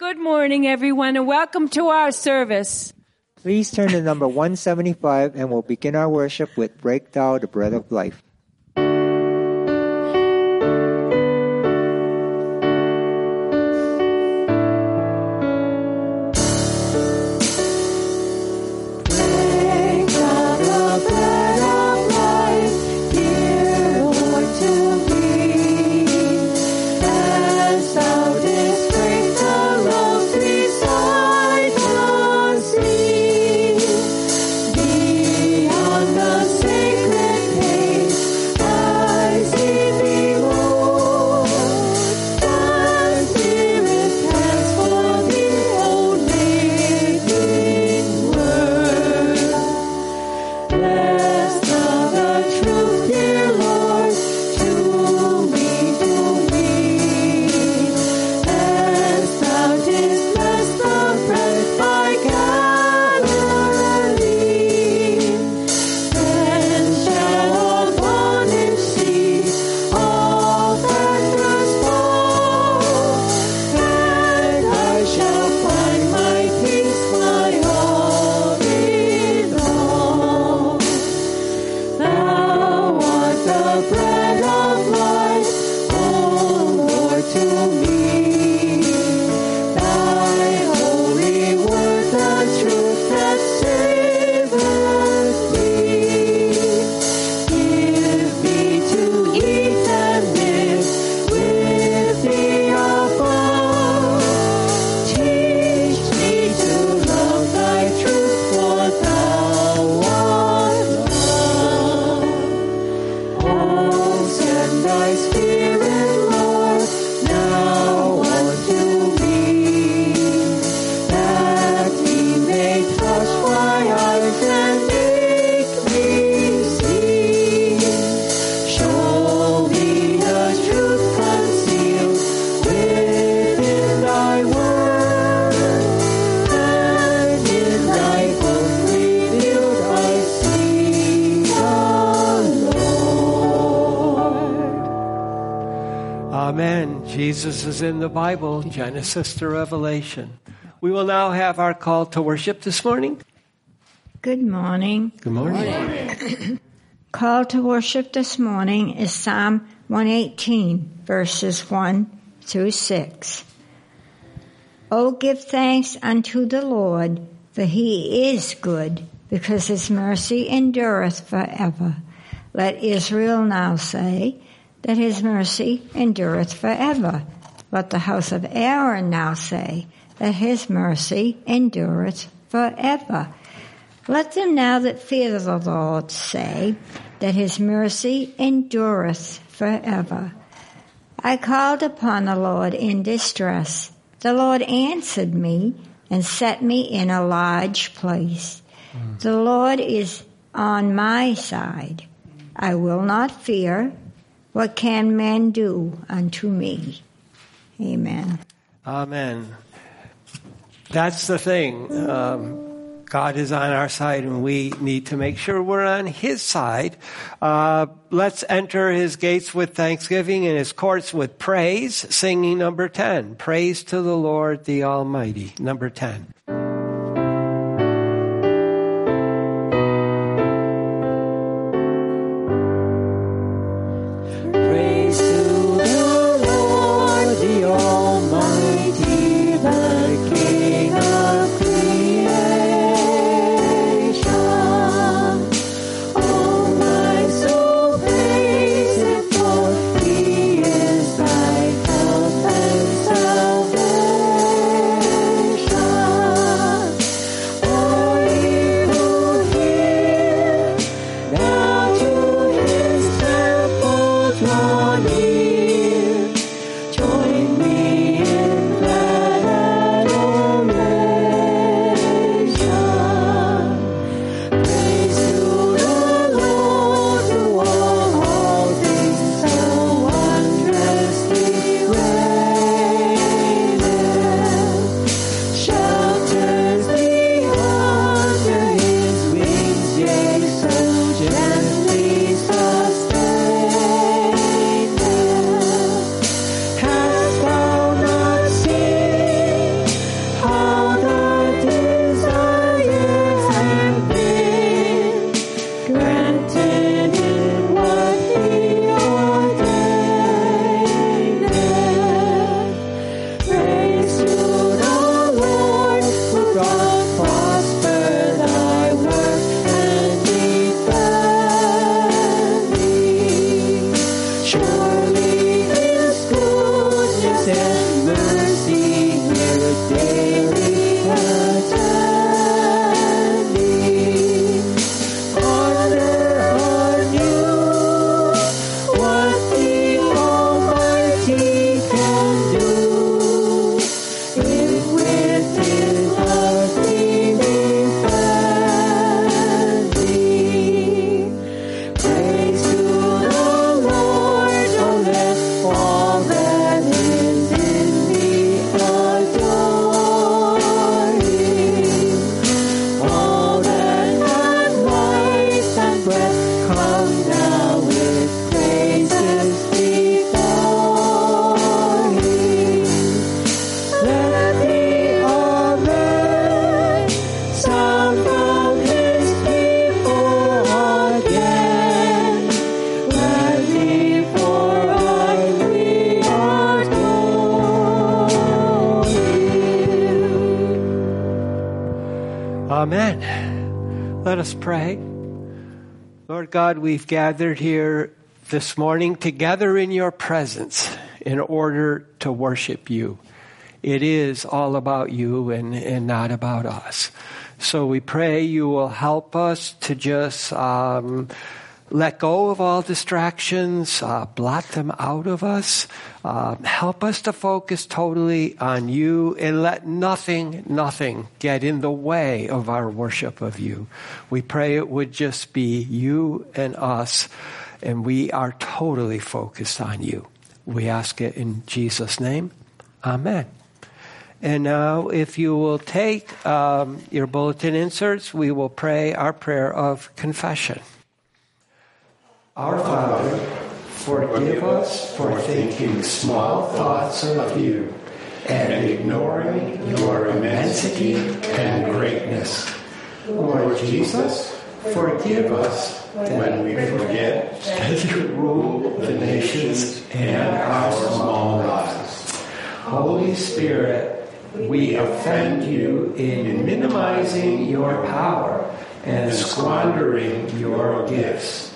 Good morning, everyone, and welcome to our service. Please turn to number 175 and we'll begin our worship with Break Thou the Bread of Life. Jesus is in the Bible, Genesis to Revelation. We will now have our call to worship this morning. Good morning. Good morning. Call to worship this morning is Psalm 118, verses 1 through 6. Oh, give thanks unto the Lord, for he is good, because his mercy endureth forever. Let Israel now say that his mercy endureth forever. Let the house of Aaron now say that his mercy endureth forever. Let them now that fear the Lord say that his mercy endureth forever. I called upon the Lord in distress. The Lord answered me and set me in a large place. The Lord is on my side. I will not fear. What can man do unto me? Amen. Amen. That's the thing. Um, God is on our side, and we need to make sure we're on His side. Uh, let's enter His gates with thanksgiving and His courts with praise. Singing number 10. Praise to the Lord the Almighty. Number 10. God, we've gathered here this morning together in your presence in order to worship you. It is all about you and, and not about us. So we pray you will help us to just um, let go of all distractions, uh, blot them out of us. Uh, help us to focus totally on you and let nothing, nothing get in the way of our worship of you. We pray it would just be you and us, and we are totally focused on you. We ask it in Jesus' name. Amen. And now, if you will take um, your bulletin inserts, we will pray our prayer of confession. Our Father, forgive us for thinking small thoughts of you and ignoring your immensity and greatness. Lord Jesus, forgive us when we forget that you rule the nations and our small lives. Holy Spirit, we offend you in minimizing your power and squandering your gifts.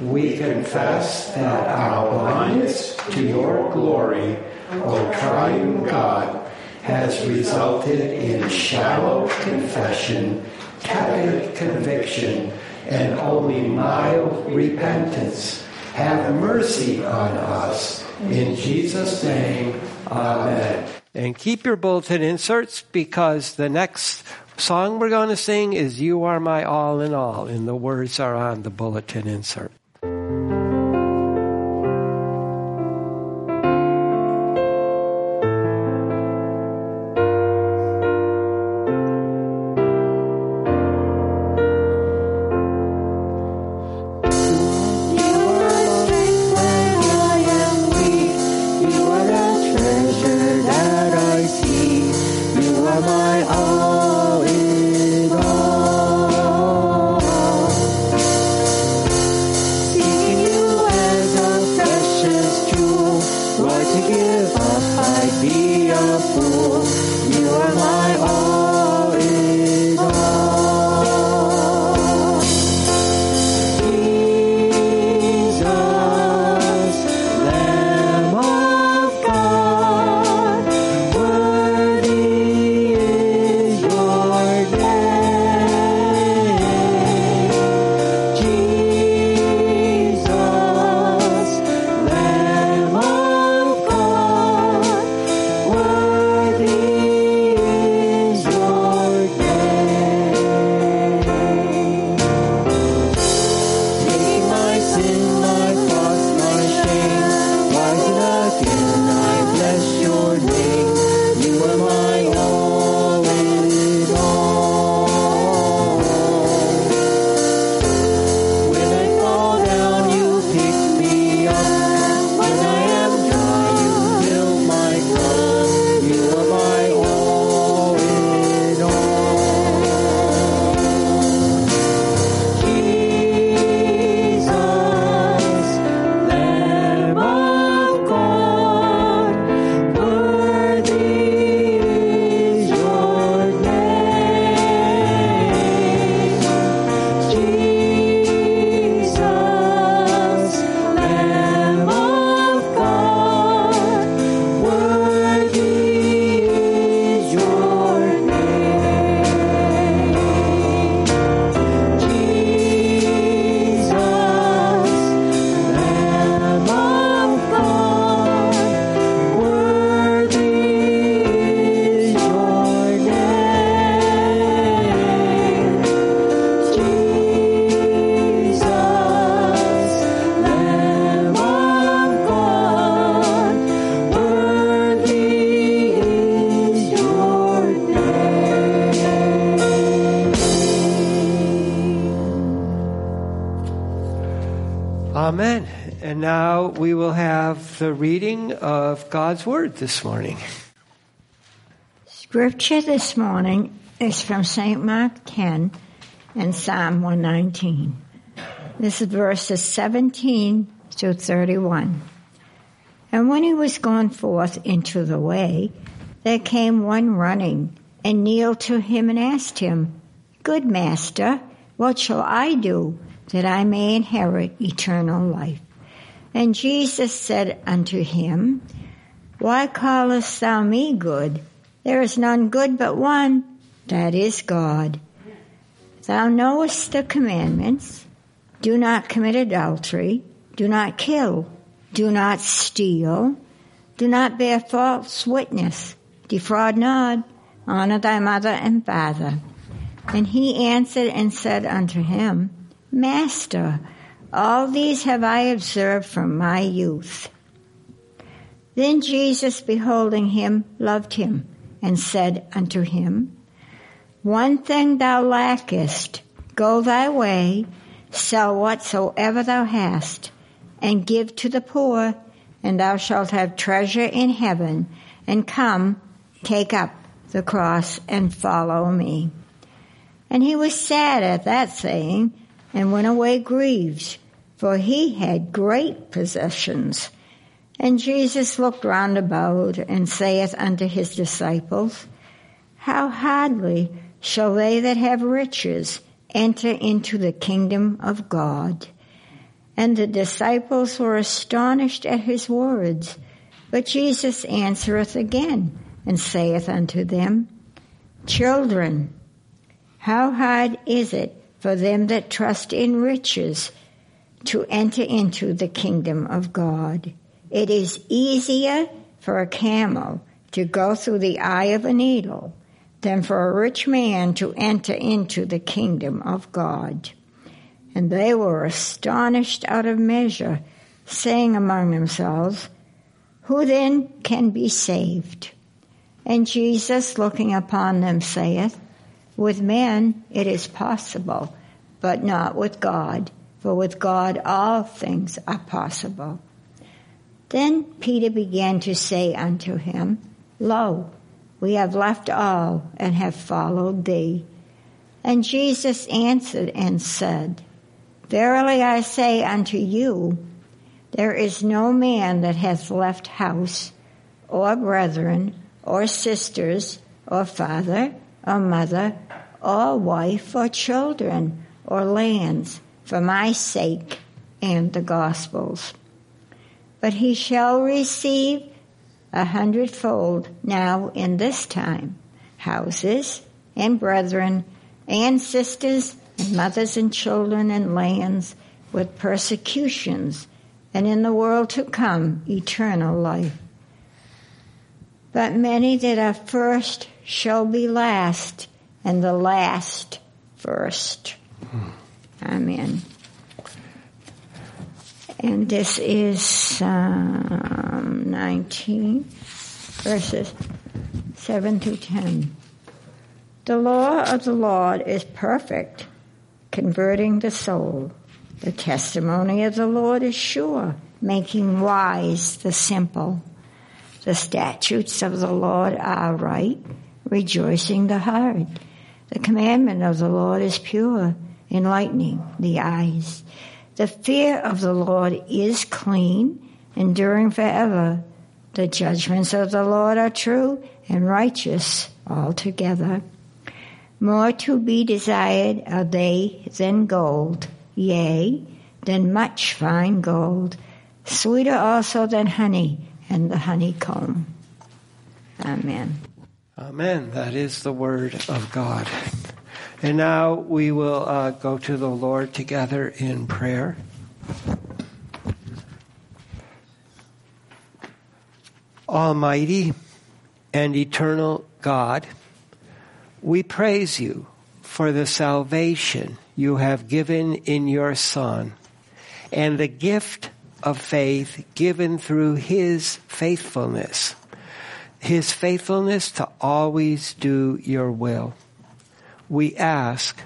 We confess that our blindness to your glory, O triune God, has resulted in shallow confession, tepid conviction, and only mild repentance. Have mercy on us. In Jesus' name, Amen. And keep your bulletin inserts because the next song we're going to sing is You Are My All in All, and the words are on the bulletin insert. This morning. Scripture this morning is from St. Mark 10 and Psalm 119. This is verses 17 to 31. And when he was gone forth into the way, there came one running and kneeled to him and asked him, Good master, what shall I do that I may inherit eternal life? And Jesus said unto him, Why callest thou me good? There is none good but one, that is God. Thou knowest the commandments. Do not commit adultery. Do not kill. Do not steal. Do not bear false witness. Defraud not. Honor thy mother and father. And he answered and said unto him, Master, all these have I observed from my youth. Then Jesus, beholding him, loved him, and said unto him, One thing thou lackest, go thy way, sell whatsoever thou hast, and give to the poor, and thou shalt have treasure in heaven, and come, take up the cross, and follow me. And he was sad at that saying, and went away grieved, for he had great possessions. And Jesus looked round about, and saith unto his disciples, How hardly shall they that have riches enter into the kingdom of God? And the disciples were astonished at his words. But Jesus answereth again, and saith unto them, Children, how hard is it for them that trust in riches to enter into the kingdom of God? It is easier for a camel to go through the eye of a needle than for a rich man to enter into the kingdom of God. And they were astonished out of measure, saying among themselves, Who then can be saved? And Jesus, looking upon them, saith, With men it is possible, but not with God, for with God all things are possible. Then Peter began to say unto him, Lo, we have left all and have followed thee. And Jesus answered and said, Verily I say unto you, there is no man that hath left house, or brethren, or sisters, or father, or mother, or wife, or children, or lands, for my sake and the gospel's. But he shall receive a hundredfold now in this time houses and brethren and sisters and mothers and children and lands with persecutions and in the world to come eternal life. But many that are first shall be last, and the last first. Hmm. Amen. And this is Psalm 19, verses 7 to 10. The law of the Lord is perfect, converting the soul. The testimony of the Lord is sure, making wise the simple. The statutes of the Lord are right, rejoicing the heart. The commandment of the Lord is pure, enlightening the eyes. The fear of the Lord is clean, enduring forever. The judgments of the Lord are true and righteous altogether. More to be desired are they than gold, yea, than much fine gold, sweeter also than honey and the honeycomb. Amen. Amen. That is the word of God. And now we will uh, go to the Lord together in prayer. Almighty and eternal God, we praise you for the salvation you have given in your Son and the gift of faith given through his faithfulness, his faithfulness to always do your will. We ask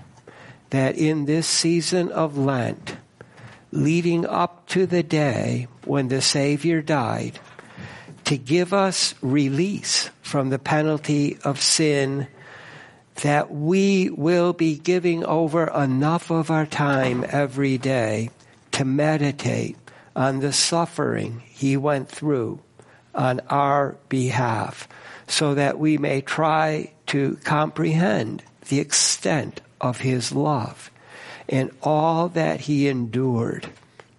that in this season of Lent, leading up to the day when the Savior died, to give us release from the penalty of sin that we will be giving over enough of our time every day to meditate on the suffering he went through on our behalf so that we may try to comprehend the extent of his love and all that he endured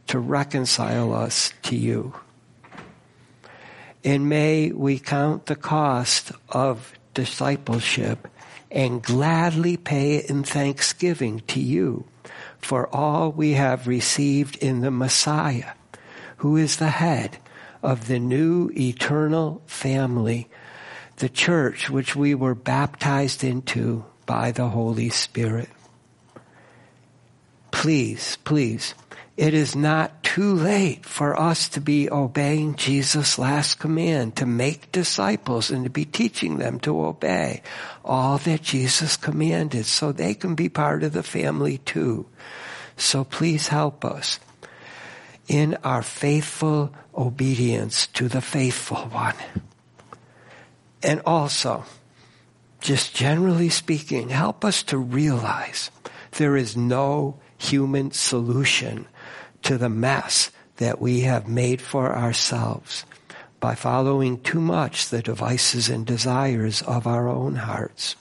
to reconcile us to you. And may we count the cost of discipleship and gladly pay it in thanksgiving to you for all we have received in the Messiah, who is the head of the new eternal family, the church which we were baptized into by the Holy Spirit. Please, please, it is not too late for us to be obeying Jesus' last command to make disciples and to be teaching them to obey all that Jesus commanded so they can be part of the family too. So please help us in our faithful obedience to the faithful one. And also, just generally speaking, help us to realize there is no human solution to the mess that we have made for ourselves by following too much the devices and desires of our own hearts.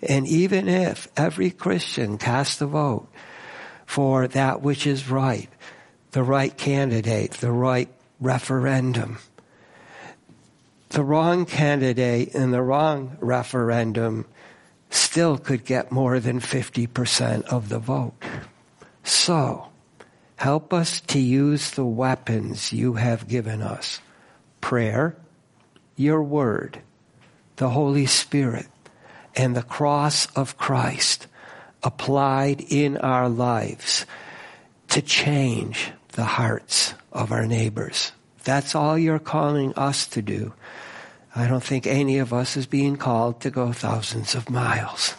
And even if every Christian casts a vote for that which is right, the right candidate, the right referendum, the wrong candidate in the wrong referendum still could get more than 50% of the vote. So, help us to use the weapons you have given us prayer, your word, the Holy Spirit, and the cross of Christ applied in our lives to change the hearts of our neighbors. That's all you're calling us to do. I don't think any of us is being called to go thousands of miles.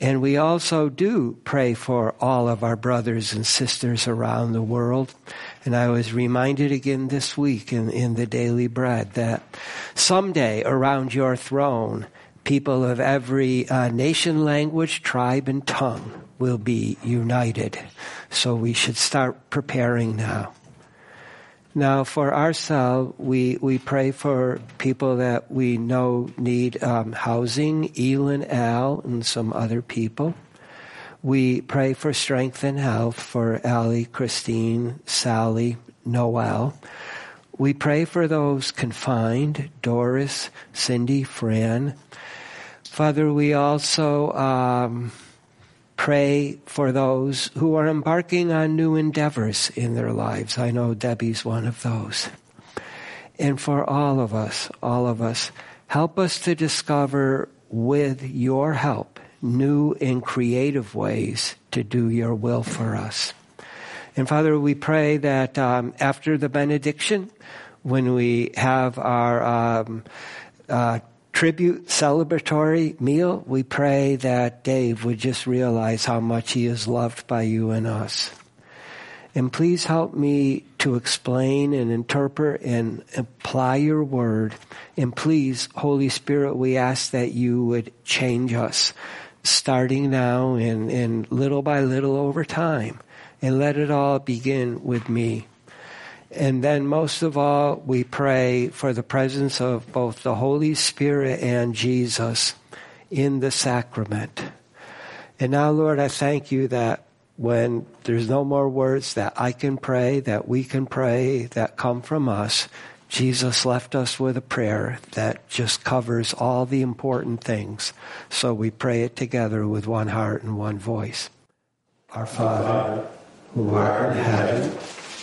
And we also do pray for all of our brothers and sisters around the world. And I was reminded again this week in, in the Daily Bread that someday around your throne, people of every uh, nation, language, tribe, and tongue will be united. So we should start preparing now. Now, for ourselves, we, we pray for people that we know need um, housing, Elin, Al, and some other people. We pray for strength and health for Allie, Christine, Sally, Noel. We pray for those confined, Doris, Cindy, Fran. Father, we also um, pray for those who are embarking on new endeavors in their lives. I know Debbie's one of those. And for all of us, all of us, help us to discover with your help new and creative ways to do your will for us. And Father, we pray that um, after the benediction, when we have our um, uh, tribute celebratory meal, we pray that Dave would just realize how much he is loved by you and us. And please help me to explain and interpret and apply your word. And please, Holy Spirit, we ask that you would change us starting now and, and little by little over time. And let it all begin with me. And then most of all, we pray for the presence of both the Holy Spirit and Jesus in the sacrament. And now, Lord, I thank you that when there's no more words that I can pray, that we can pray, that come from us, Jesus left us with a prayer that just covers all the important things. So we pray it together with one heart and one voice. Our Father, who art in heaven,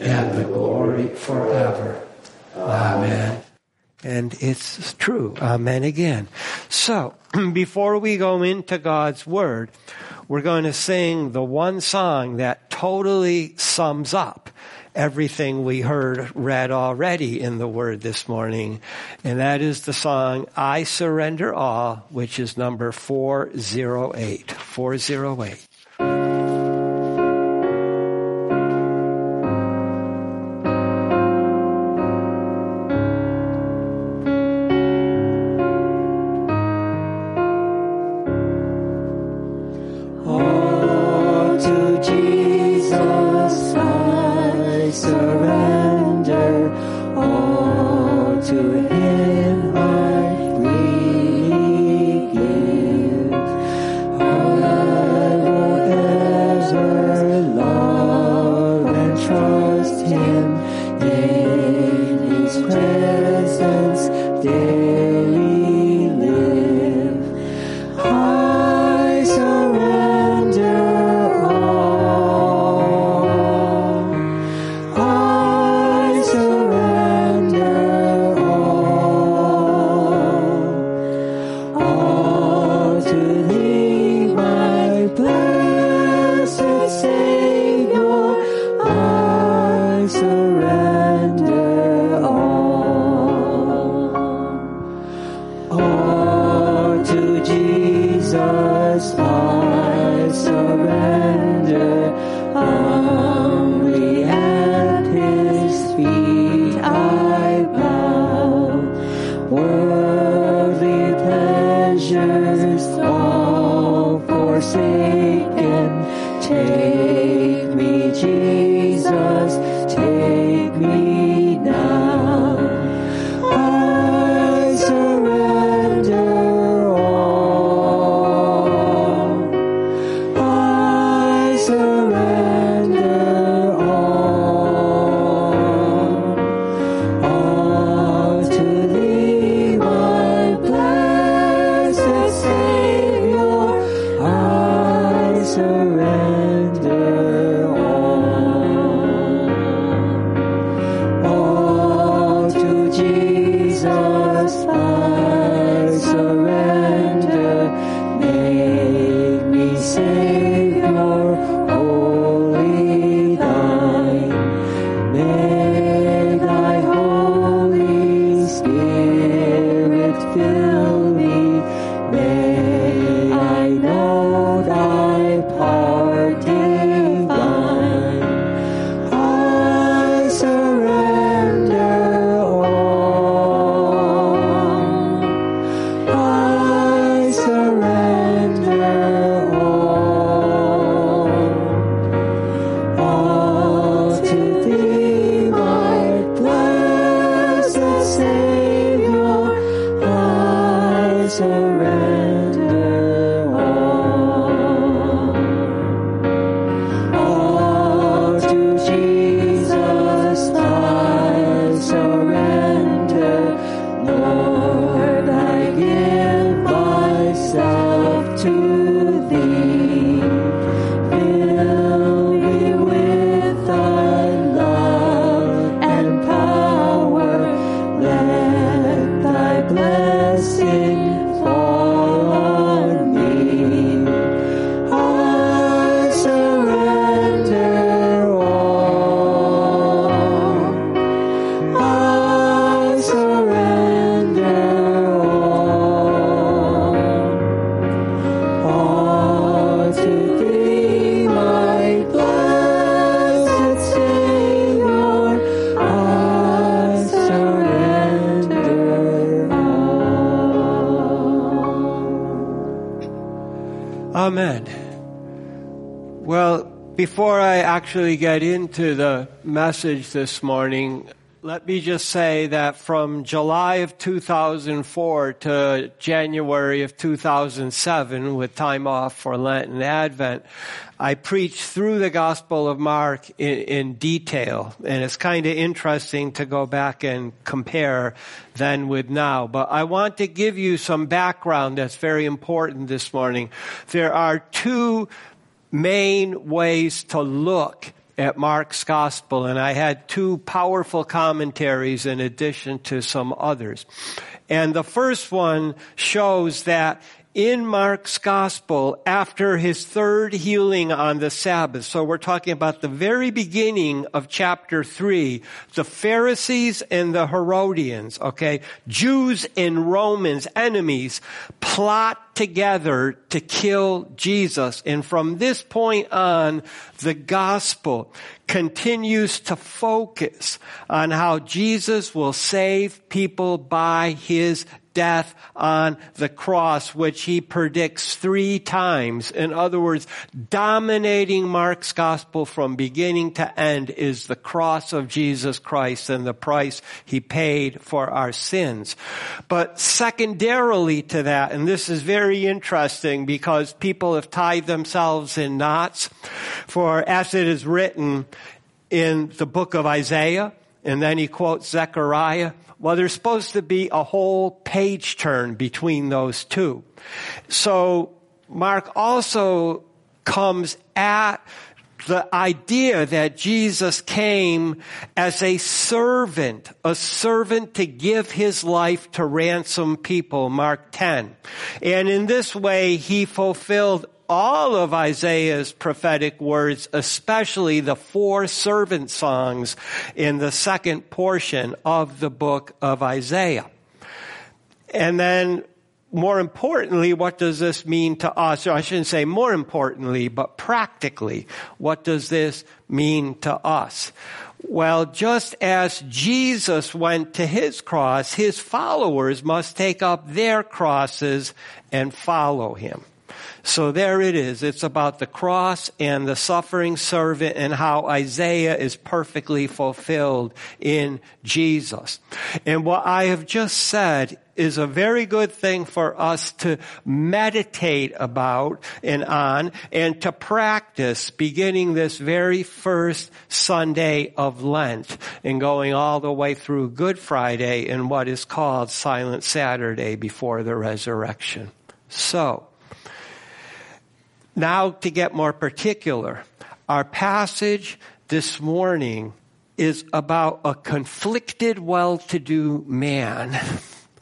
and the glory forever. Amen. And it's true. Amen again. So, before we go into God's Word, we're going to sing the one song that totally sums up everything we heard read already in the Word this morning. And that is the song, I Surrender All, which is number 408. 408. Amen. Well, before I actually get into the message this morning, let me just say that from July of 2004 to January of 2007, with time off for Lent and Advent, I preached through the Gospel of Mark in, in detail. And it's kind of interesting to go back and compare then with now. But I want to give you some background that's very important this morning. There are two main ways to look at Mark's Gospel, and I had two powerful commentaries in addition to some others. And the first one shows that in Mark's Gospel, after his third healing on the Sabbath, so we're talking about the very beginning of chapter 3, the Pharisees and the Herodians, okay, Jews and Romans, enemies, plot together to kill Jesus. And from this point on, the gospel continues to focus on how Jesus will save people by his death on the cross, which he predicts three times. In other words, dominating Mark's gospel from beginning to end is the cross of Jesus Christ and the price he paid for our sins. But secondarily to that, and this is very interesting because people have tied themselves in knots, for as it is written in the book of Isaiah, and then he quotes Zechariah, well, there's supposed to be a whole page turn between those two. So Mark also comes at the idea that Jesus came as a servant, a servant to give his life to ransom people, Mark 10. And in this way, he fulfilled all of Isaiah's prophetic words, especially the four servant songs in the second portion of the book of Isaiah. And then more importantly, what does this mean to us? Or I shouldn't say more importantly, but practically, what does this mean to us? Well, just as Jesus went to his cross, his followers must take up their crosses and follow him. So there it is. It's about the cross and the suffering servant and how Isaiah is perfectly fulfilled in Jesus. And what I have just said is a very good thing for us to meditate about and on and to practice beginning this very first Sunday of Lent and going all the way through Good Friday and what is called Silent Saturday before the resurrection. So, now to get more particular, our passage this morning is about a conflicted well-to-do man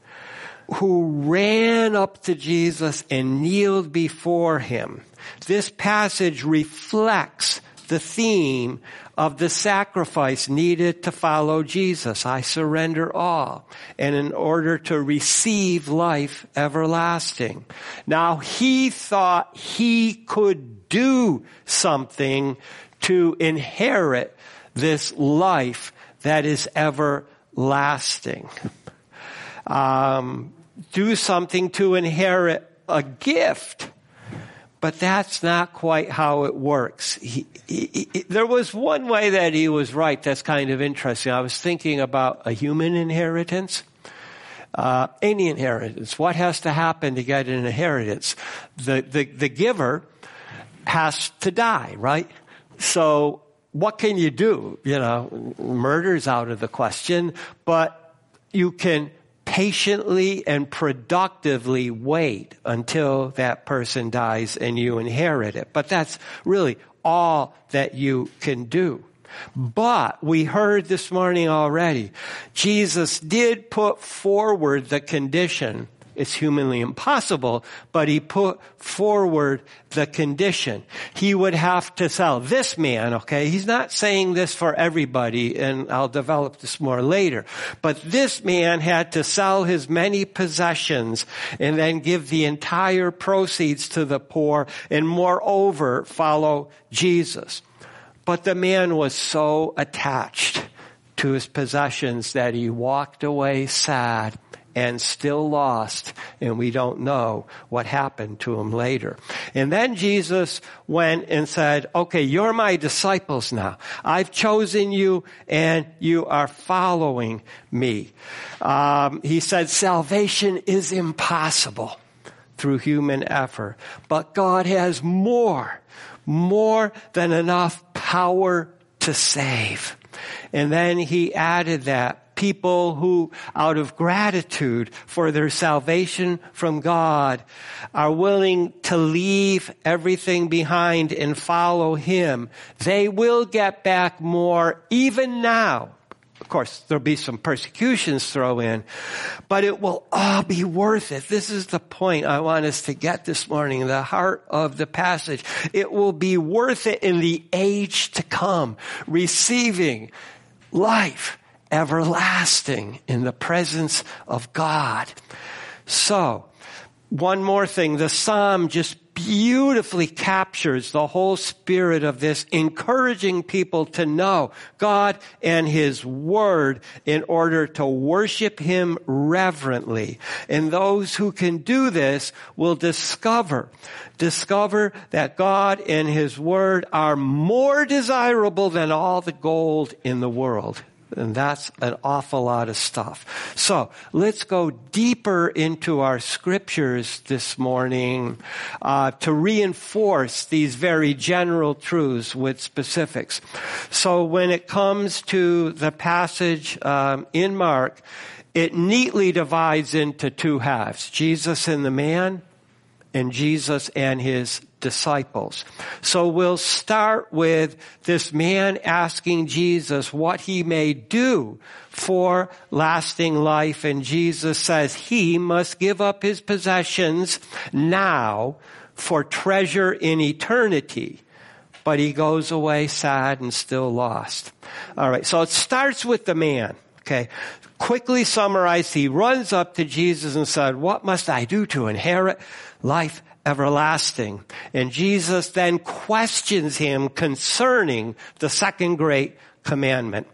who ran up to Jesus and kneeled before him. This passage reflects the theme of the sacrifice needed to follow Jesus. I surrender all. And in order to receive life everlasting. Now he thought he could do something to inherit this life that is everlasting. Um, do something to inherit a gift but that's not quite how it works. He, he, he, there was one way that he was right that's kind of interesting. I was thinking about a human inheritance. Uh, any inheritance. What has to happen to get an inheritance? The, the, the giver has to die, right? So what can you do? You know, murder's out of the question, but you can patiently and productively wait until that person dies and you inherit it. But that's really all that you can do. But we heard this morning already, Jesus did put forward the condition it's humanly impossible, but he put forward the condition. He would have to sell this man, okay? He's not saying this for everybody, and I'll develop this more later. But this man had to sell his many possessions and then give the entire proceeds to the poor and moreover follow Jesus. But the man was so attached to his possessions that he walked away sad and still lost, and we don't know what happened to him later. And then Jesus went and said, okay, you're my disciples now. I've chosen you and you are following me. Um, he said, salvation is impossible through human effort, but God has more, more than enough power to save. And then he added that people who, out of gratitude for their salvation from God, are willing to leave everything behind and follow Him, they will get back more even now Of course, there'll be some persecutions thrown in, but it will all be worth it. This is the point I want us to get this morning, the heart of the passage. It will be worth it in the age to come, receiving life everlasting in the presence of God. So, one more thing. The psalm just beautifully captures the whole spirit of this, encouraging people to know God and His Word in order to worship Him reverently. And those who can do this will discover, discover that God and His Word are more desirable than all the gold in the world. And that's an awful lot of stuff. So let's go deeper into our scriptures this morning uh, to reinforce these very general truths with specifics. So when it comes to the passage um, in Mark, it neatly divides into two halves: Jesus and the man, and Jesus and his disciples. So we'll start with this man asking Jesus what he may do for lasting life. And Jesus says he must give up his possessions now for treasure in eternity. But he goes away sad and still lost. All right. So it starts with the man. Okay. Quickly summarized, he runs up to Jesus and said, what must I do to inherit life everlasting. And Jesus then questions him concerning the second great commandment.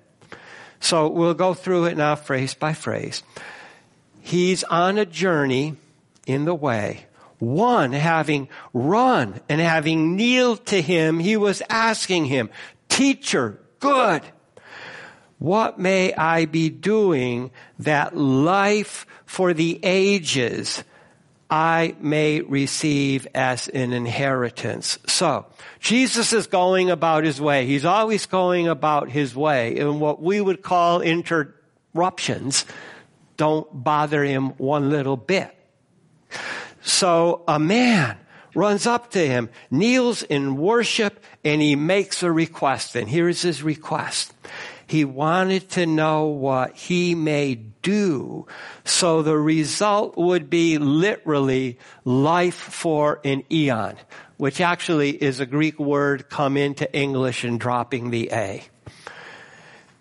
So we'll go through it now phrase by phrase. He's on a journey in the way. One having run and having kneeled to him, he was asking him, teacher, good. What may I be doing that life for the ages I may receive as an inheritance. So, Jesus is going about his way. He's always going about his way. And what we would call interruptions don't bother him one little bit. So a man runs up to him, kneels in worship, and he makes a request. And here's his request. He wanted to know what he may do. So the result would be literally life for an eon, which actually is a Greek word come into English and dropping the A.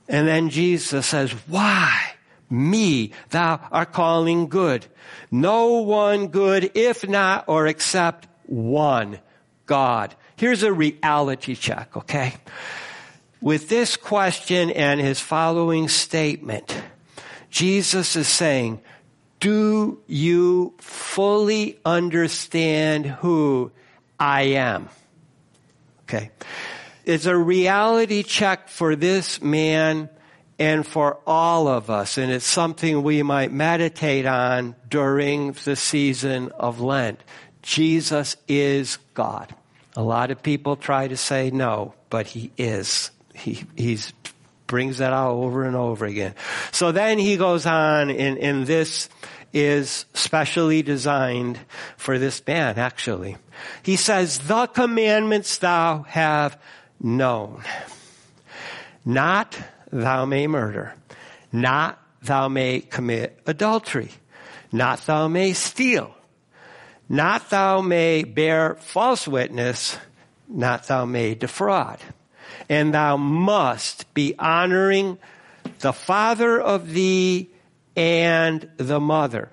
And then Jesus says, why? Me, thou art calling good. No one good, if not or except one, God. Here's a reality check, okay? With this question and his following statement, Jesus is saying, do you fully understand who I am? Okay. It's a reality check for this man and for all of us, and it's something we might meditate on during the season of Lent. Jesus is God. A lot of people try to say no, but he is he he's brings that out over and over again. So then he goes on, and, and this is specially designed for this man, actually. He says, the commandments thou have known. Not thou may murder. Not thou may commit adultery. Not thou may steal. Not thou may bear false witness. Not thou may defraud and thou must be honoring the father of thee and the mother.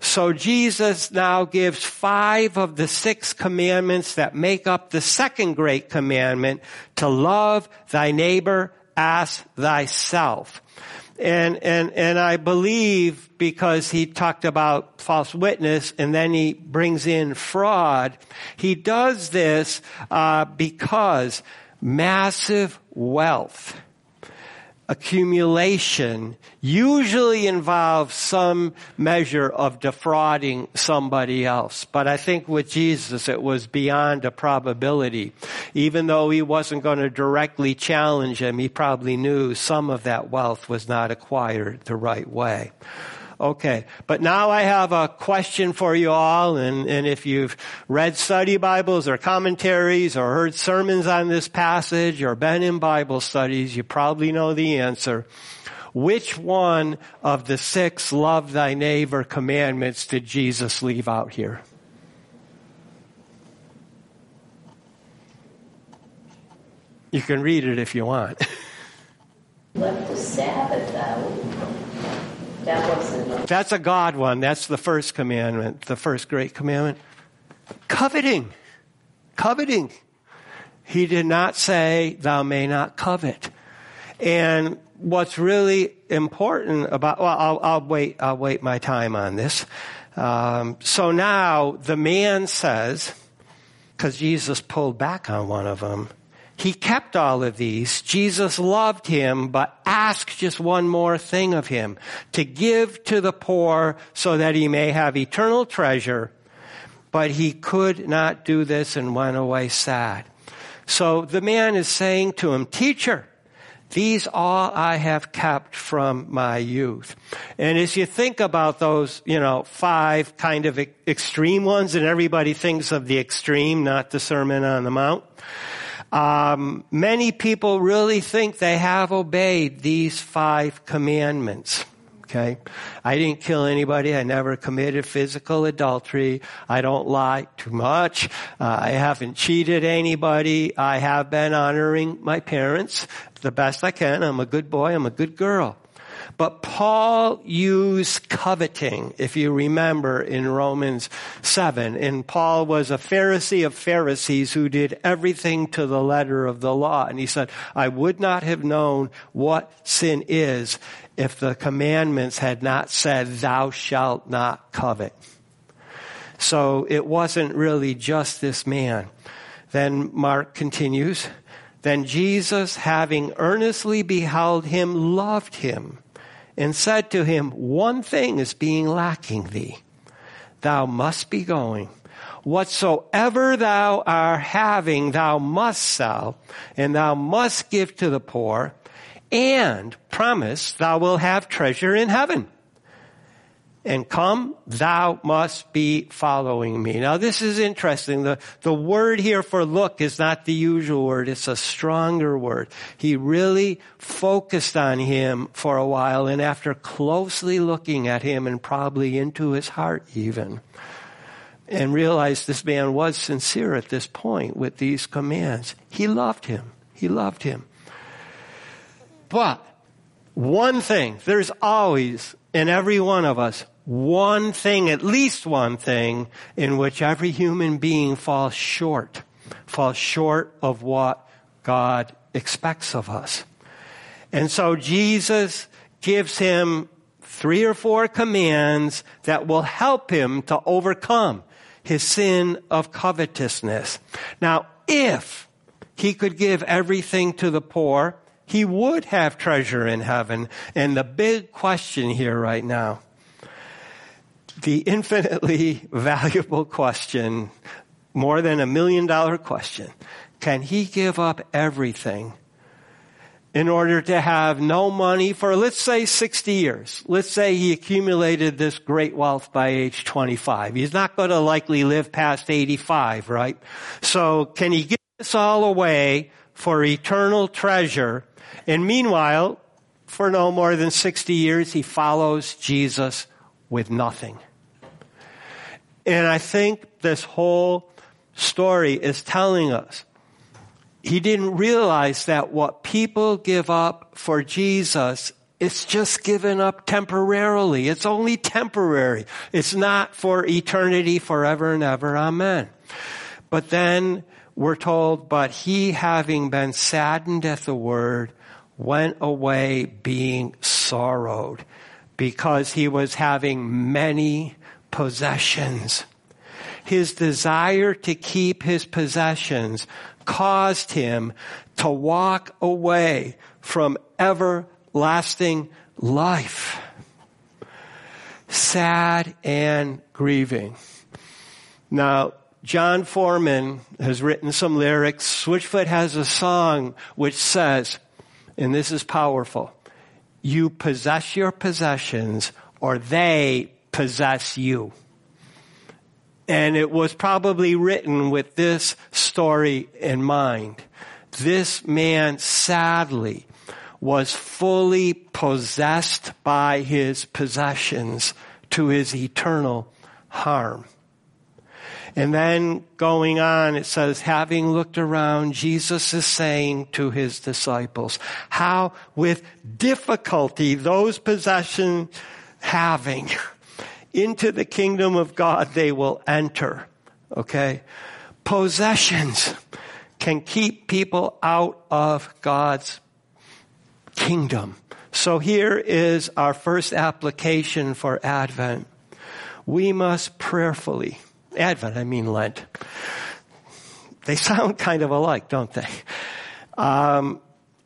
So Jesus now gives five of the six commandments that make up the second great commandment to love thy neighbor as thyself. And, and, and I believe because he talked about false witness and then he brings in fraud, he does this, uh, because massive wealth accumulation usually involves some measure of defrauding somebody else. But I think with Jesus, it was beyond a probability. Even though he wasn't going to directly challenge him, he probably knew some of that wealth was not acquired the right way. Okay. But now I have a question for you all, and, and if you've read study Bibles or commentaries or heard sermons on this passage or been in Bible studies, you probably know the answer. Which one of the six love thy neighbor commandments did Jesus leave out here? You can read it if you want. Left the Sabbath out. That wasn't. That's a God one. That's the first commandment, the first great commandment. Coveting. Coveting. He did not say, thou may not covet. And what's really important about, well, I'll, I'll wait, I'll wait my time on this. Um, so now the man says, because Jesus pulled back on one of them, he kept all of these. Jesus loved him, but asked just one more thing of him to give to the poor so that he may have eternal treasure. But he could not do this and went away sad. So the man is saying to him, teacher, these all I have kept from my youth. And as you think about those, you know, five kind of extreme ones, and everybody thinks of the extreme, not the Sermon on the Mount. Um, many people really think they have obeyed these five commandments. Okay. I didn't kill anybody. I never committed physical adultery. I don't lie too much. Uh, I haven't cheated anybody. I have been honoring my parents the best I can. I'm a good boy. I'm a good girl. But Paul used coveting, if you remember in Romans 7. And Paul was a Pharisee of Pharisees who did everything to the letter of the law. And he said, I would not have known what sin is if the commandments had not said, thou shalt not covet. So it wasn't really just this man. Then Mark continues, then Jesus, having earnestly beheld him, loved him and said to him, One thing is being lacking thee. Thou must be going. Whatsoever thou art having, thou must sell, and thou must give to the poor, and promise thou wilt have treasure in heaven and come, thou must be following me. Now this is interesting. The, the word here for look is not the usual word. It's a stronger word. He really focused on him for a while and after closely looking at him and probably into his heart even, and realized this man was sincere at this point with these commands. He loved him. He loved him. But one thing, there's always in every one of us one thing, at least one thing, in which every human being falls short, falls short of what God expects of us. And so Jesus gives him three or four commands that will help him to overcome his sin of covetousness. Now, if he could give everything to the poor, he would have treasure in heaven. And the big question here right now the infinitely valuable question, more than a million dollar question. Can he give up everything in order to have no money for, let's say, 60 years? Let's say he accumulated this great wealth by age 25. He's not going to likely live past 85, right? So can he give this all away for eternal treasure? And meanwhile, for no more than 60 years, he follows Jesus with nothing. And I think this whole story is telling us he didn't realize that what people give up for Jesus it's just given up temporarily. It's only temporary. It's not for eternity, forever and ever. Amen. But then we're told, but he having been saddened at the word went away being sorrowed because he was having many possessions. His desire to keep his possessions caused him to walk away from everlasting life. Sad and grieving. Now, Jon Foreman has written some lyrics. Switchfoot has a song which says, and this is powerful, you possess your possessions or they possess you. And it was probably written with this story in mind. This man sadly was fully possessed by his possessions to his eternal harm. And then going on, it says, having looked around, Jesus is saying to his disciples, how with difficulty those possessions having into the kingdom of God they will enter. Okay? Possessions can keep people out of God's kingdom. So here is our first application for Advent. We must prayerfully Advent, I mean Lent. They sound kind of alike, don't they? Um,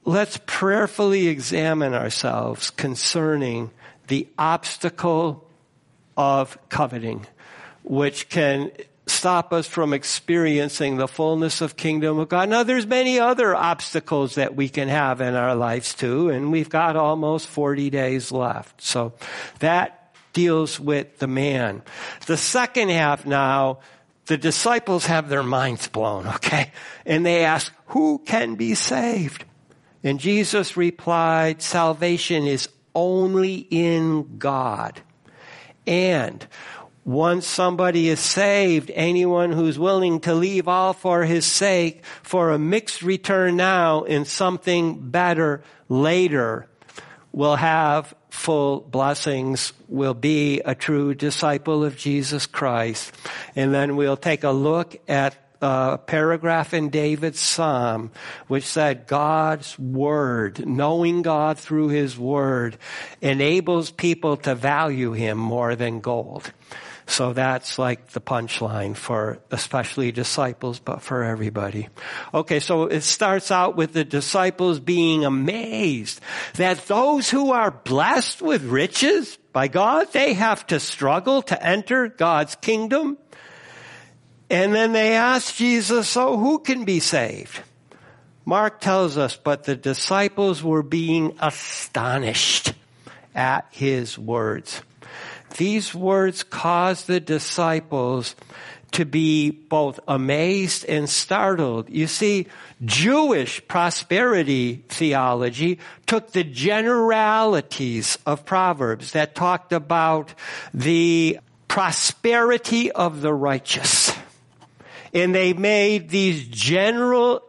let's prayerfully examine ourselves concerning the obstacle of coveting, which can stop us from experiencing the fullness of kingdom of God. Now there's many other obstacles that we can have in our lives too, and we've got almost 40 days left. So that deals with the man. The second half now, the disciples have their minds blown, okay? And they ask, who can be saved? And Jesus replied, salvation is only in God. And once somebody is saved, anyone who's willing to leave all for his sake for a mixed return now in something better later will have full blessings will be a true disciple of Jesus Christ. And then we'll take a look at a paragraph in David's Psalm, which said God's Word, knowing God through His Word, enables people to value Him more than gold. So that's like the punchline for especially disciples, but for everybody. Okay, so it starts out with the disciples being amazed that those who are blessed with riches by God, they have to struggle to enter God's kingdom. And then they ask Jesus, so who can be saved? Mark tells us, but the disciples were being astonished at his words. These words caused the disciples to be both amazed and startled. You see, Jewish prosperity theology took the generalities of Proverbs that talked about the prosperity of the righteous. And they made these general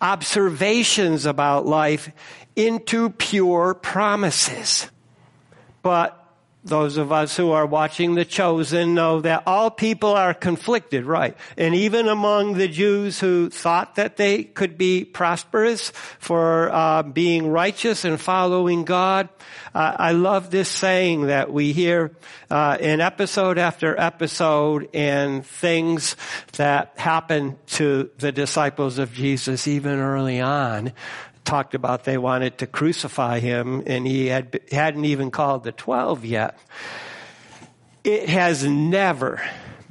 observations about life into pure promises. But those of us who are watching The Chosen know that all people are conflicted, right? And even among the Jews who thought that they could be prosperous for uh, being righteous and following God, uh, I love this saying that we hear uh, in episode after episode and things that happen to the disciples of Jesus even early on talked about they wanted to crucify him and he had, hadn't even called the 12 yet. It has never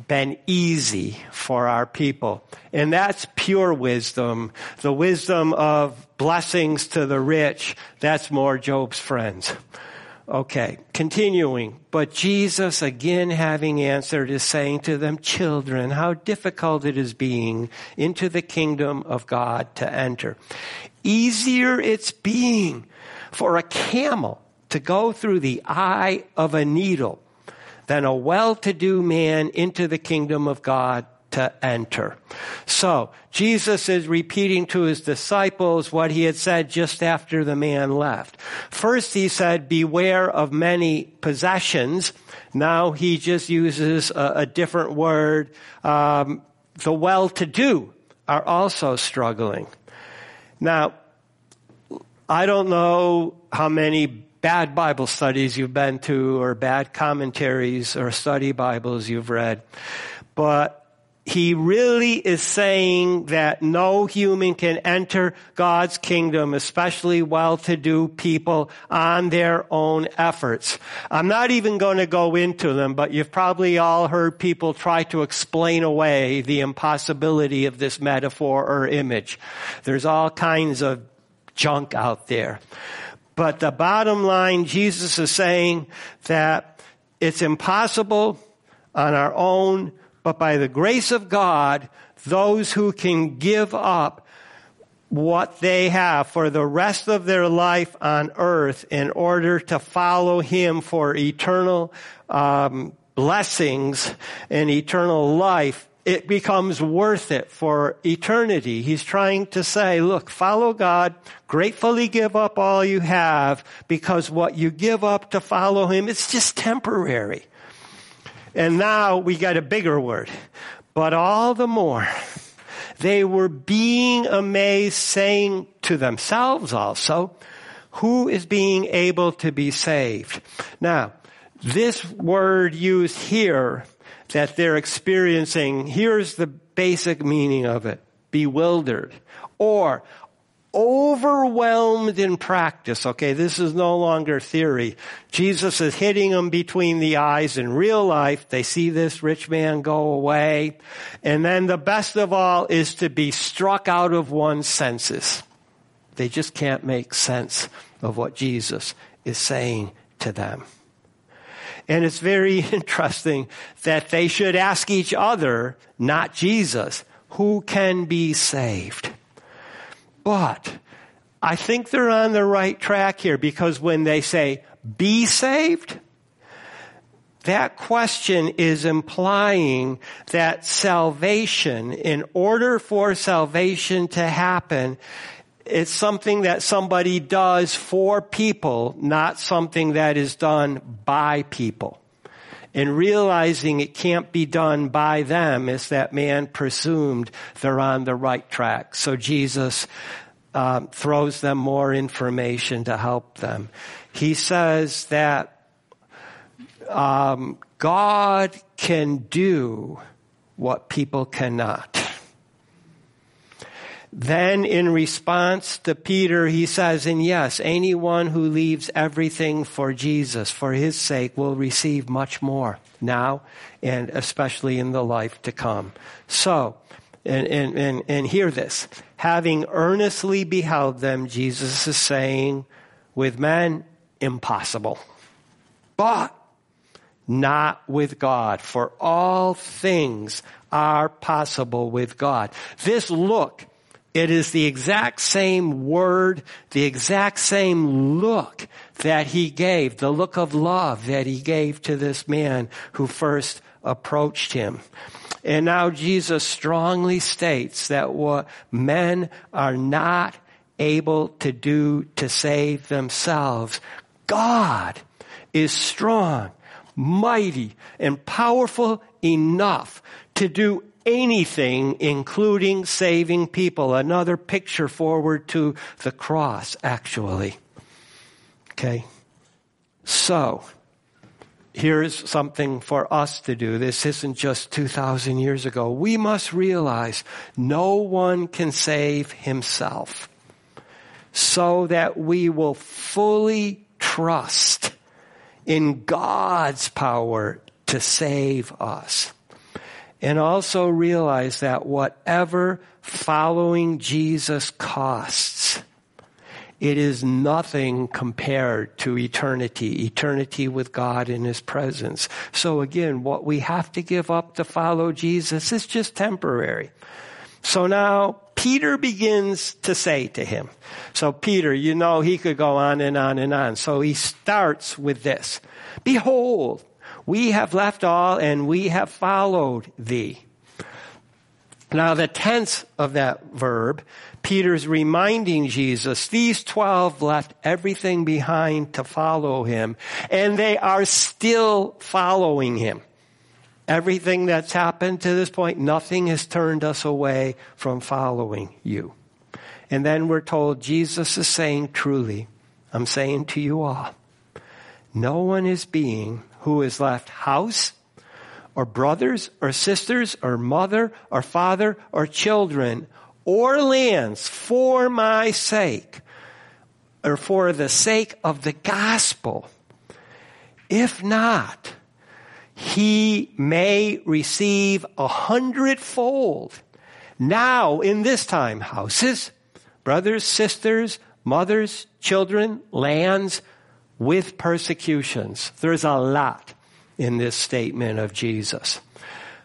been easy for our people. And that's pure wisdom. The wisdom of blessings to the rich. That's more Job's friends. Okay, continuing. But Jesus, again having answered, is saying to them, Children, how difficult it is being into the kingdom of God to enter. Easier it's being for a camel to go through the eye of a needle than a well-to-do man into the kingdom of God to enter. So, Jesus is repeating to his disciples what he had said just after the man left. First he said, beware of many possessions. Now he just uses a, a different word. Um, the well-to-do are also struggling. Now, I don't know how many bad Bible studies you've been to or bad commentaries or study Bibles you've read, but he really is saying that no human can enter God's kingdom, especially well-to-do people, on their own efforts. I'm not even going to go into them, but you've probably all heard people try to explain away the impossibility of this metaphor or image. There's all kinds of junk out there. But the bottom line, Jesus is saying that it's impossible on our own but by the grace of God, those who can give up what they have for the rest of their life on earth in order to follow him for eternal um, blessings and eternal life, it becomes worth it for eternity. He's trying to say, look, follow God, gratefully give up all you have because what you give up to follow him, it's just temporary. And now we got a bigger word, but all the more they were being amazed, saying to themselves also, who is being able to be saved? Now, this word used here that they're experiencing, here's the basic meaning of it. Bewildered. Or overwhelmed in practice. Okay, this is no longer theory. Jesus is hitting them between the eyes in real life. They see this rich man go away. And then the best of all is to be struck out of one's senses. They just can't make sense of what Jesus is saying to them. And it's very interesting that they should ask each other, not Jesus, who can be saved? But I think they're on the right track here because when they say, be saved, that question is implying that salvation, in order for salvation to happen, it's something that somebody does for people, not something that is done by people. And realizing it can't be done by them is that man presumed they're on the right track. So Jesus um, throws them more information to help them. He says that um, God can do what people cannot. Then in response to Peter, he says, and yes, anyone who leaves everything for Jesus, for his sake, will receive much more now and especially in the life to come. So, and, and, and, and hear this. Having earnestly beheld them, Jesus is saying, with men, impossible. But not with God, for all things are possible with God. This look it is the exact same word, the exact same look that he gave, the look of love that he gave to this man who first approached him. And now Jesus strongly states that what men are not able to do to save themselves, God is strong, mighty, and powerful enough to do anything, including saving people. Another picture forward to the cross, actually. Okay. So, here's something for us to do. This isn't just 2,000 years ago. We must realize no one can save himself so that we will fully trust in God's power to save us and also realize that whatever following Jesus costs, it is nothing compared to eternity, eternity with God in His presence. So again, what we have to give up to follow Jesus is just temporary. So now Peter begins to say to him, so Peter, you know, he could go on and on and on. So he starts with this. Behold, we have left all and we have followed thee. Now, the tense of that verb, Peter's reminding Jesus, these 12 left everything behind to follow him, and they are still following him. Everything that's happened to this point, nothing has turned us away from following you. And then we're told Jesus is saying truly, I'm saying to you all, no one is being who has left house or brothers or sisters or mother or father or children or lands for my sake or for the sake of the gospel. If not, he may receive a hundredfold. Now, in this time, houses, brothers, sisters, mothers, children, lands, with persecutions. There's a lot in this statement of Jesus.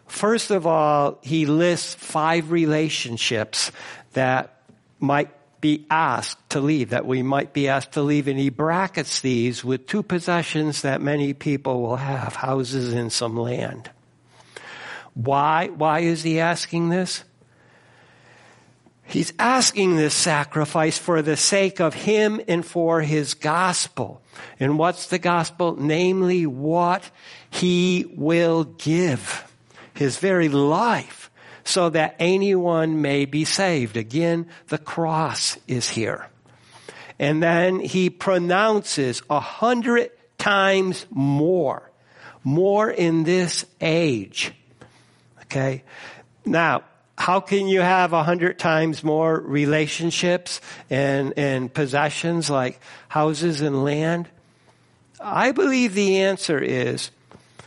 First of all, he lists five relationships that might be asked to leave, that we might be asked to leave. And he brackets these with two possessions that many people will have, houses and some land. Why? Why is he asking this? He's asking this sacrifice for the sake of him and for his gospel. And what's the gospel? Namely, what he will give. His very life so that anyone may be saved. Again, the cross is here. And then he pronounces a hundred times more, more in this age. Okay. Now, how can you have a hundred times more relationships and, and possessions like houses and land? I believe the answer is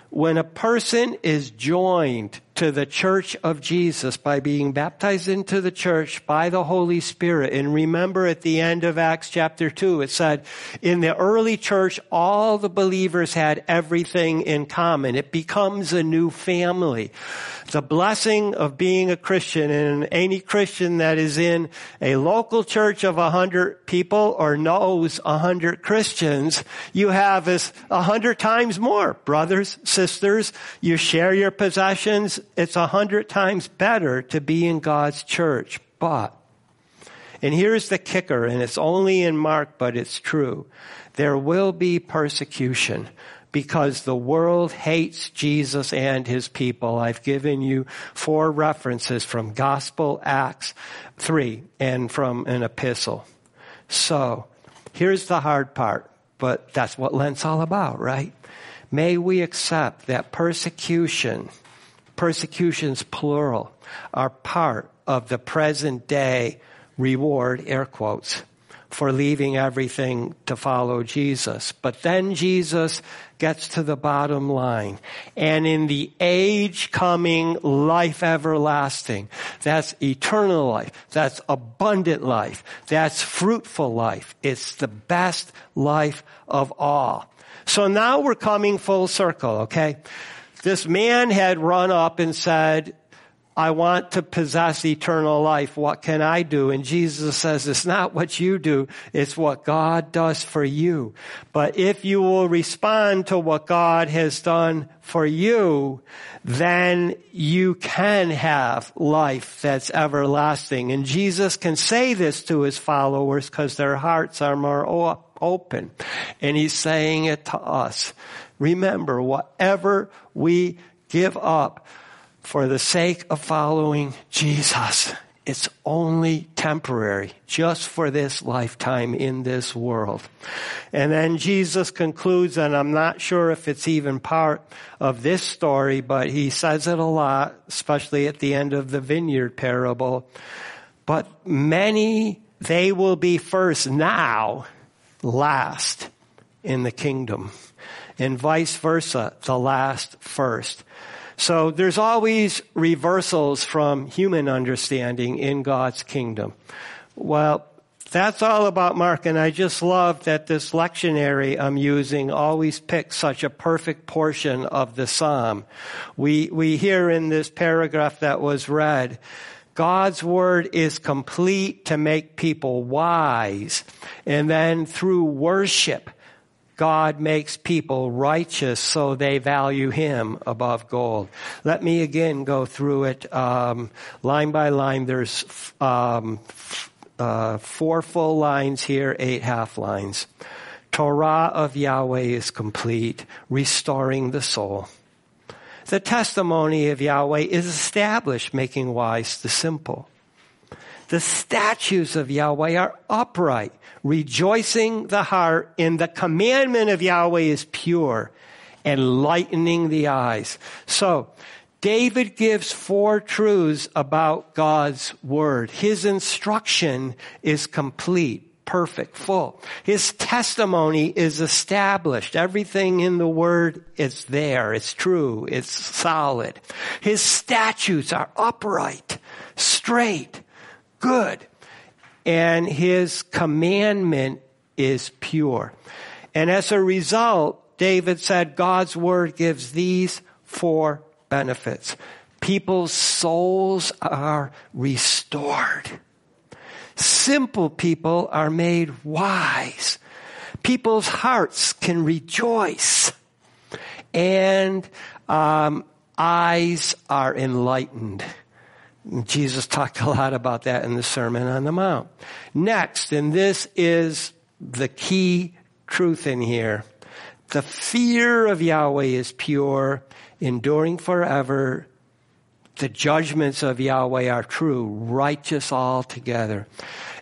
when a person is joined to the church of Jesus by being baptized into the church by the Holy Spirit. And remember at the end of Acts chapter 2, it said, in the early church, all the believers had everything in common. It becomes a new family. The blessing of being a Christian and any Christian that is in a local church of a hundred people or knows a hundred Christians, you have is a hundred times more. Brothers, sisters, you share your possessions it's a hundred times better to be in God's church. But, and here's the kicker, and it's only in Mark, but it's true. There will be persecution because the world hates Jesus and his people. I've given you four references from Gospel Acts 3 and from an epistle. So, here's the hard part, but that's what Lent's all about, right? May we accept that persecution persecutions plural, are part of the present day reward, air quotes, for leaving everything to follow Jesus. But then Jesus gets to the bottom line. And in the age coming, life everlasting. That's eternal life. That's abundant life. That's fruitful life. It's the best life of all. So now we're coming full circle, okay? This man had run up and said, I want to possess eternal life. What can I do? And Jesus says, it's not what you do. It's what God does for you. But if you will respond to what God has done for you, then you can have life that's everlasting. And Jesus can say this to his followers because their hearts are more open. And he's saying it to us. Remember, whatever we give up for the sake of following Jesus, it's only temporary, just for this lifetime in this world. And then Jesus concludes, and I'm not sure if it's even part of this story, but he says it a lot, especially at the end of the vineyard parable. But many, they will be first now, last in the kingdom and vice versa, the last first. So there's always reversals from human understanding in God's kingdom. Well, that's all about Mark, and I just love that this lectionary I'm using always picks such a perfect portion of the psalm. We, we hear in this paragraph that was read, God's word is complete to make people wise. And then through worship, God makes people righteous so they value Him above gold. Let me again go through it um, line by line. There's um, uh, four full lines here, eight half lines. Torah of Yahweh is complete, restoring the soul. The testimony of Yahweh is established, making wise the simple. The statutes of Yahweh are upright, rejoicing the heart, and the commandment of Yahweh is pure, enlightening the eyes. So, David gives four truths about God's word. His instruction is complete, perfect, full. His testimony is established. Everything in the word is there. It's true. It's solid. His statutes are upright, straight, good. And his commandment is pure. And as a result, David said God's word gives these four benefits. People's souls are restored. Simple people are made wise. People's hearts can rejoice. And um, eyes are enlightened. Jesus talked a lot about that in the Sermon on the Mount. Next, and this is the key truth in here. The fear of Yahweh is pure, enduring forever. The judgments of Yahweh are true, righteous altogether.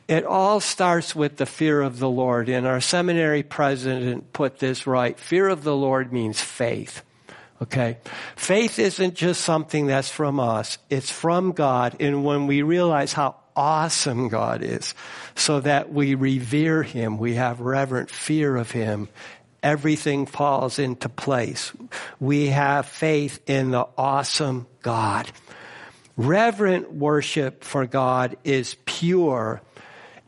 It all starts with the fear of the Lord. And our seminary president put this right. Fear of the Lord means faith. Okay? Faith isn't just something that's from us. It's from God. And when we realize how awesome God is, so that we revere Him, we have reverent fear of Him, everything falls into place. We have faith in the awesome God. Reverent worship for God is pure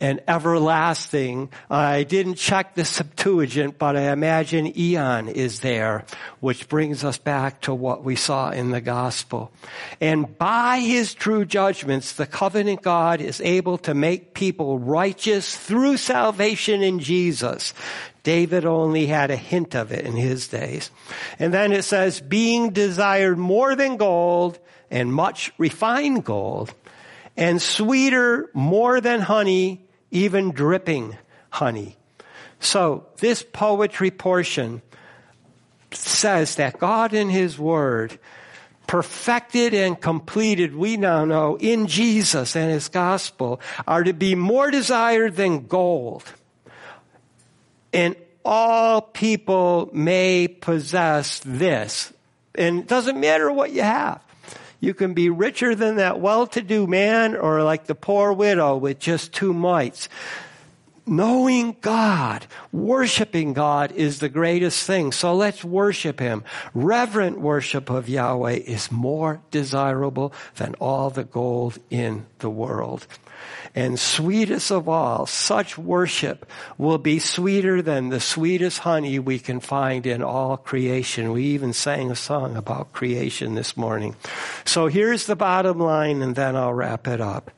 and everlasting. I didn't check the Septuagint, but I imagine eon is there, which brings us back to what we saw in the gospel. And by his true judgments, the covenant God is able to make people righteous through salvation in Jesus. David only had a hint of it in his days. And then it says, being desired more than gold and much refined gold and sweeter more than honey even dripping honey. So this poetry portion says that God in His Word perfected and completed, we now know, in Jesus and His gospel, are to be more desired than gold. And all people may possess this. And it doesn't matter what you have. You can be richer than that well-to-do man or like the poor widow with just two mites. Knowing God, worshiping God is the greatest thing. So let's worship Him. Reverent worship of Yahweh is more desirable than all the gold in the world. And sweetest of all, such worship will be sweeter than the sweetest honey we can find in all creation. We even sang a song about creation this morning. So here's the bottom line, and then I'll wrap it up.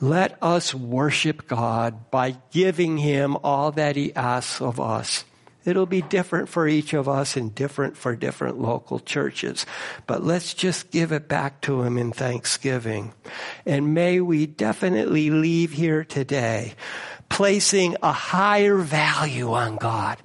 Let us worship God by giving Him all that He asks of us. It'll be different for each of us and different for different local churches. But let's just give it back to Him in thanksgiving. And may we definitely leave here today placing a higher value on God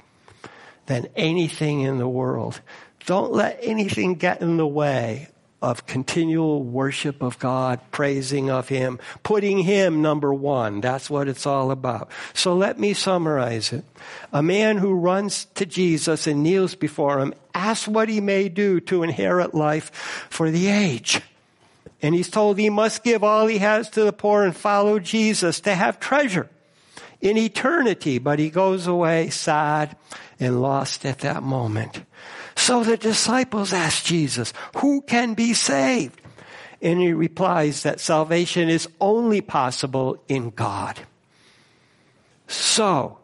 than anything in the world. Don't let anything get in the way of continual worship of God, praising of Him, putting Him number one. That's what it's all about. So let me summarize it. A man who runs to Jesus and kneels before Him asks what he may do to inherit life for the age. And he's told he must give all he has to the poor and follow Jesus to have treasure in eternity. But he goes away sad and lost at that moment. So the disciples ask Jesus, who can be saved? And he replies that salvation is only possible in God. So,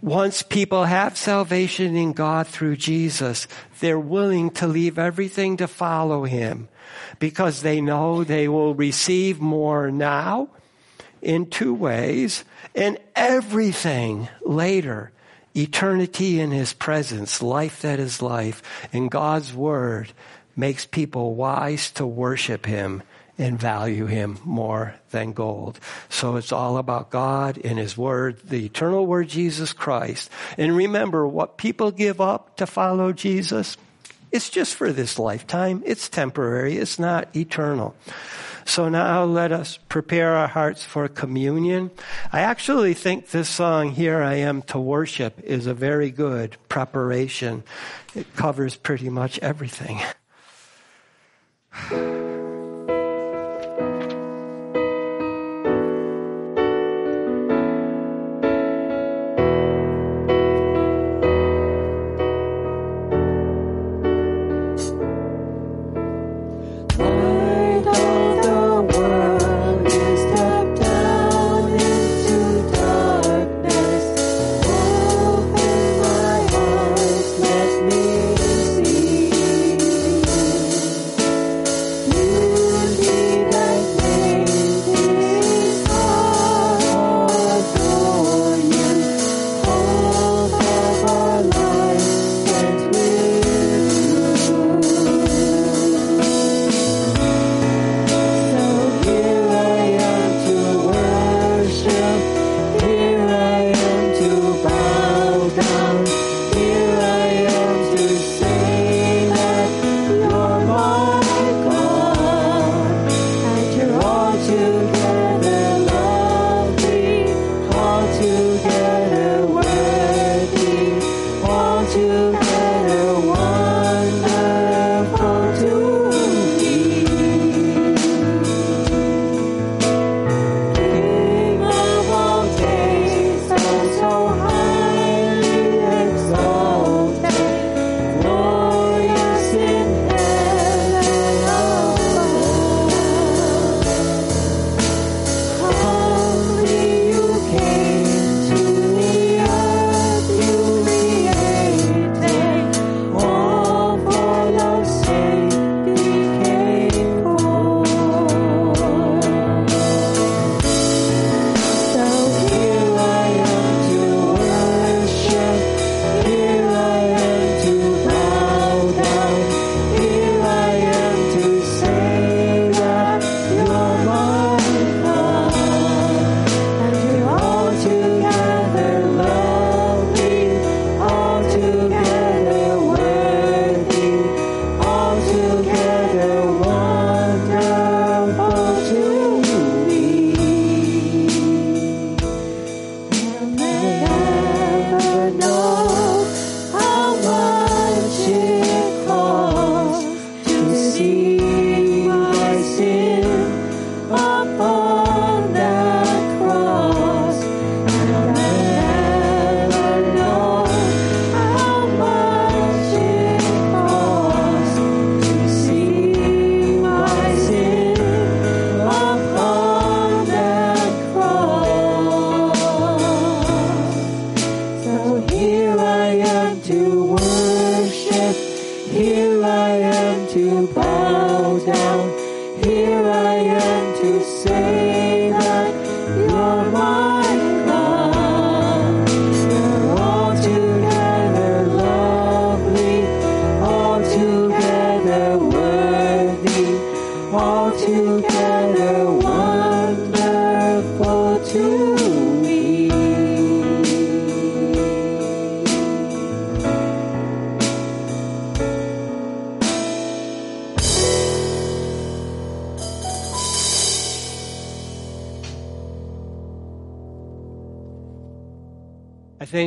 once people have salvation in God through Jesus, they're willing to leave everything to follow him because they know they will receive more now in two ways and everything later eternity in His presence, life that is life, and God's Word makes people wise to worship Him and value Him more than gold. So it's all about God and His Word, the eternal Word, Jesus Christ. And remember, what people give up to follow Jesus, it's just for this lifetime. It's temporary. It's not eternal. So now let us prepare our hearts for communion. I actually think this song, Here I Am to Worship, is a very good preparation. It covers pretty much everything.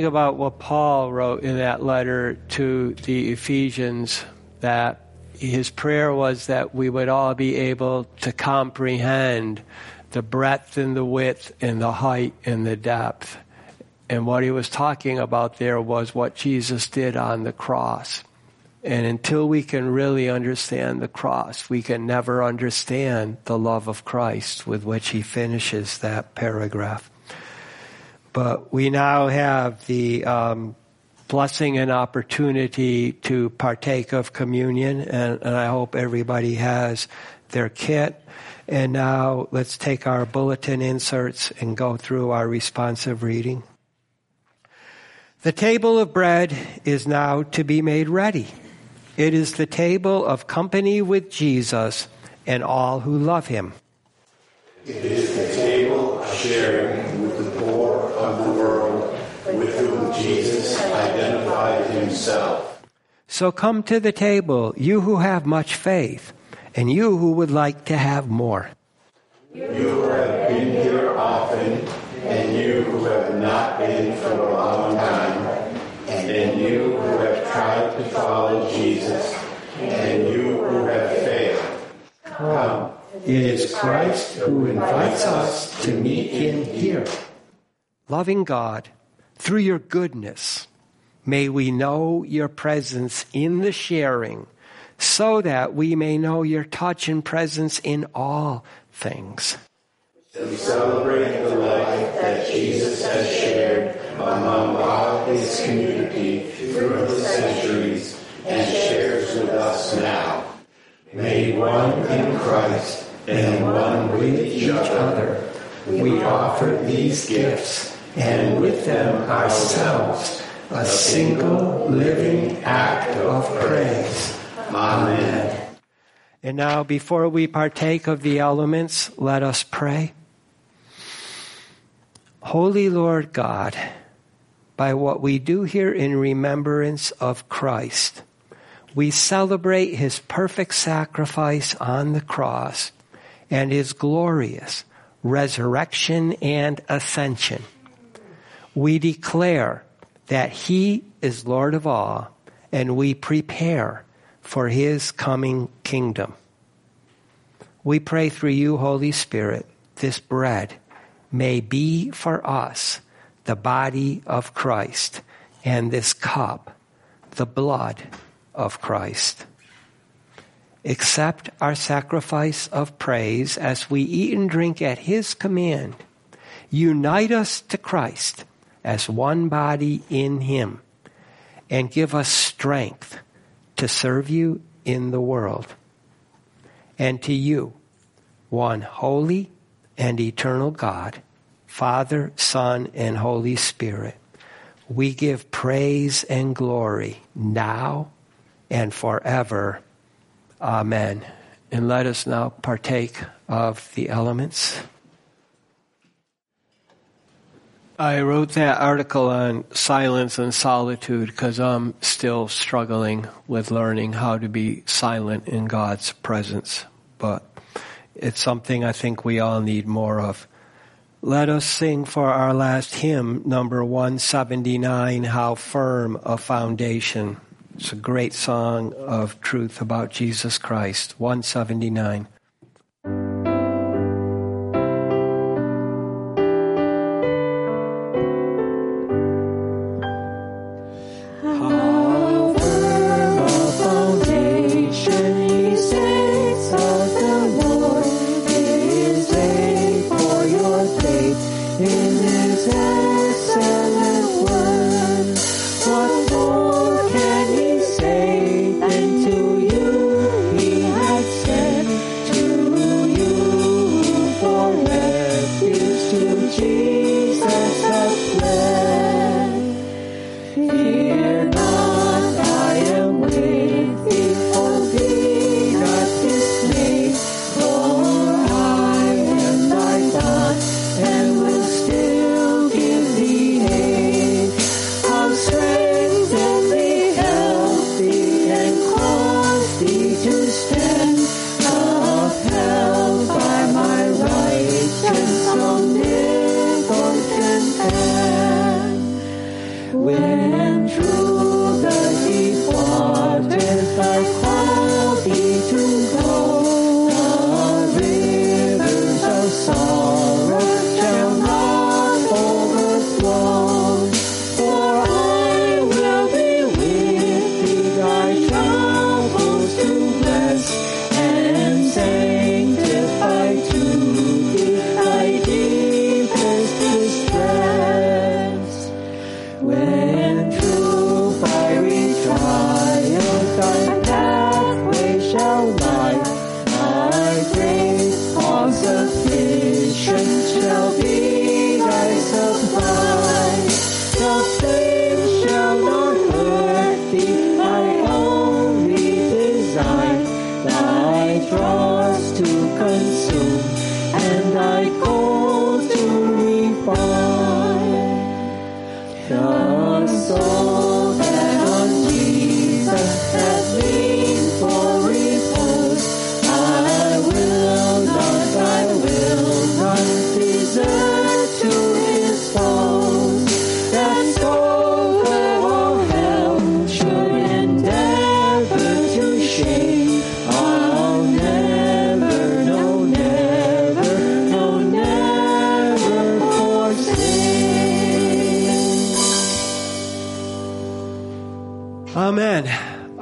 about what Paul wrote in that letter to the Ephesians that his prayer was that we would all be able to comprehend the breadth and the width and the height and the depth. And what he was talking about there was what Jesus did on the cross. And until we can really understand the cross, we can never understand the love of Christ with which he finishes that paragraph. But we now have the um, blessing and opportunity to partake of communion, and, and I hope everybody has their kit. And now let's take our bulletin inserts and go through our responsive reading. The table of bread is now to be made ready. It is the table of company with Jesus and all who love him. It is the table of sharing with the poor of the world with whom Jesus identified himself. So come to the table, you who have much faith, and you who would like to have more. You who have been here often, and you who have not been for a long time, and you who have tried to follow Jesus, and you who have failed. Come. It is Christ who invites us to meet him here. Loving God, through your goodness, may we know your presence in the sharing, so that we may know your touch and presence in all things. We celebrate the life that Jesus has shared among all his community through the centuries and shares with us now. Made one in Christ and one with each other, we offer these gifts and with them ourselves a single living act of praise. Amen. And now, before we partake of the elements, let us pray. Holy Lord God, by what we do here in remembrance of Christ, we celebrate his perfect sacrifice on the cross and his glorious resurrection and ascension. We declare that he is Lord of all, and we prepare for his coming kingdom. We pray through you, Holy Spirit, this bread may be for us the body of Christ, and this cup the blood of Christ. Accept our sacrifice of praise as we eat and drink at his command. Unite us to Christ as one body in him, and give us strength to serve you in the world. And to you, one holy and eternal God, Father, Son, and Holy Spirit, we give praise and glory now and forever. Amen. And let us now partake of the elements. I wrote that article on silence and solitude because I'm still struggling with learning how to be silent in God's presence. But it's something I think we all need more of. Let us sing for our last hymn, number 179, How Firm a Foundation. It's a great song of truth about Jesus Christ. 179.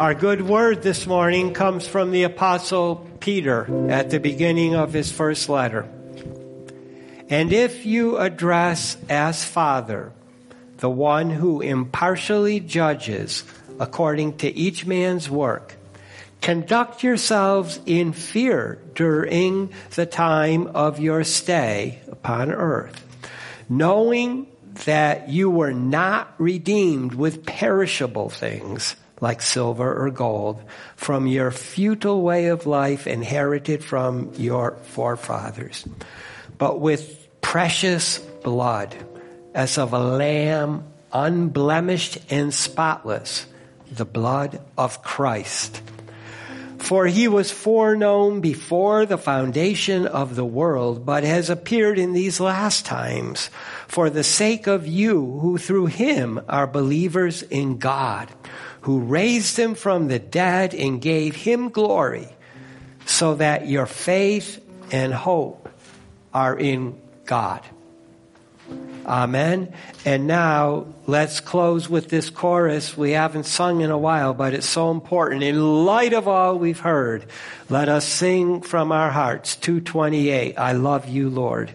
Our good word this morning comes from the Apostle Peter at the beginning of his first letter. And if you address as Father the one who impartially judges according to each man's work, conduct yourselves in fear during the time of your stay upon earth, knowing that you were not redeemed with perishable things like silver or gold from your futile way of life inherited from your forefathers, but with precious blood as of a lamb unblemished and spotless, the blood of Christ. For he was foreknown before the foundation of the world, but has appeared in these last times for the sake of you who through him are believers in God, who raised him from the dead and gave him glory, so that your faith and hope are in God. Amen. And now let's close with this chorus we haven't sung in a while, but it's so important. In light of all we've heard, let us sing from our hearts 228. I love you, Lord.